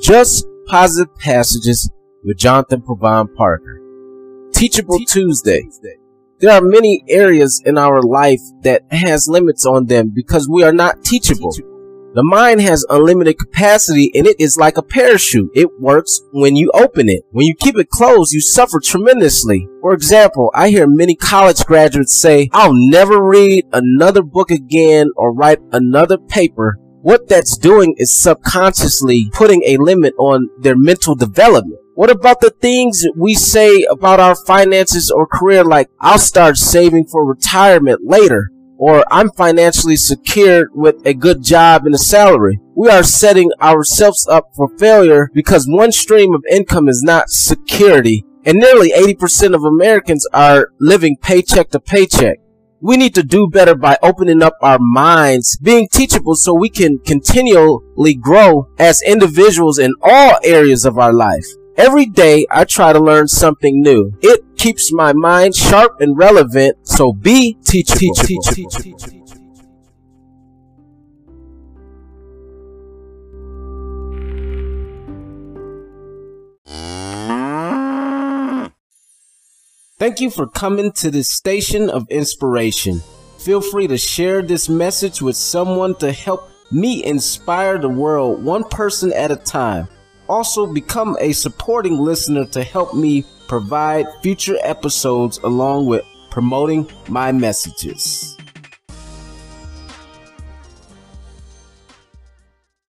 Just Positive Passages with Jonathan Provine Parker. Teachable Tuesday. There are many areas in our life that has limits on them because we are not teachable. The mind has unlimited capacity and it is like a parachute. It works when you open it. When you keep it closed, you suffer tremendously. For example, I hear many college graduates say, I'll never read another book again or write another paper. What that's doing is subconsciously putting a limit on their mental development. What about the things we say about our finances or career like, I'll start saving for retirement later? or I'm financially secured with a good job and a salary. We are setting ourselves up for failure because one stream of income is not security and nearly 80% of Americans are living paycheck to paycheck. We need to do better by opening up our minds, being teachable so we can continually grow as individuals in all areas of our life. Every day I try to learn something new. It keeps my mind sharp and relevant, so be teachable. Teach, teach, teach, Thank you for coming to this station of inspiration. Feel free to share this message with someone to help me inspire the world one person at a time. Also, become a supporting listener to help me provide future episodes along with promoting my messages.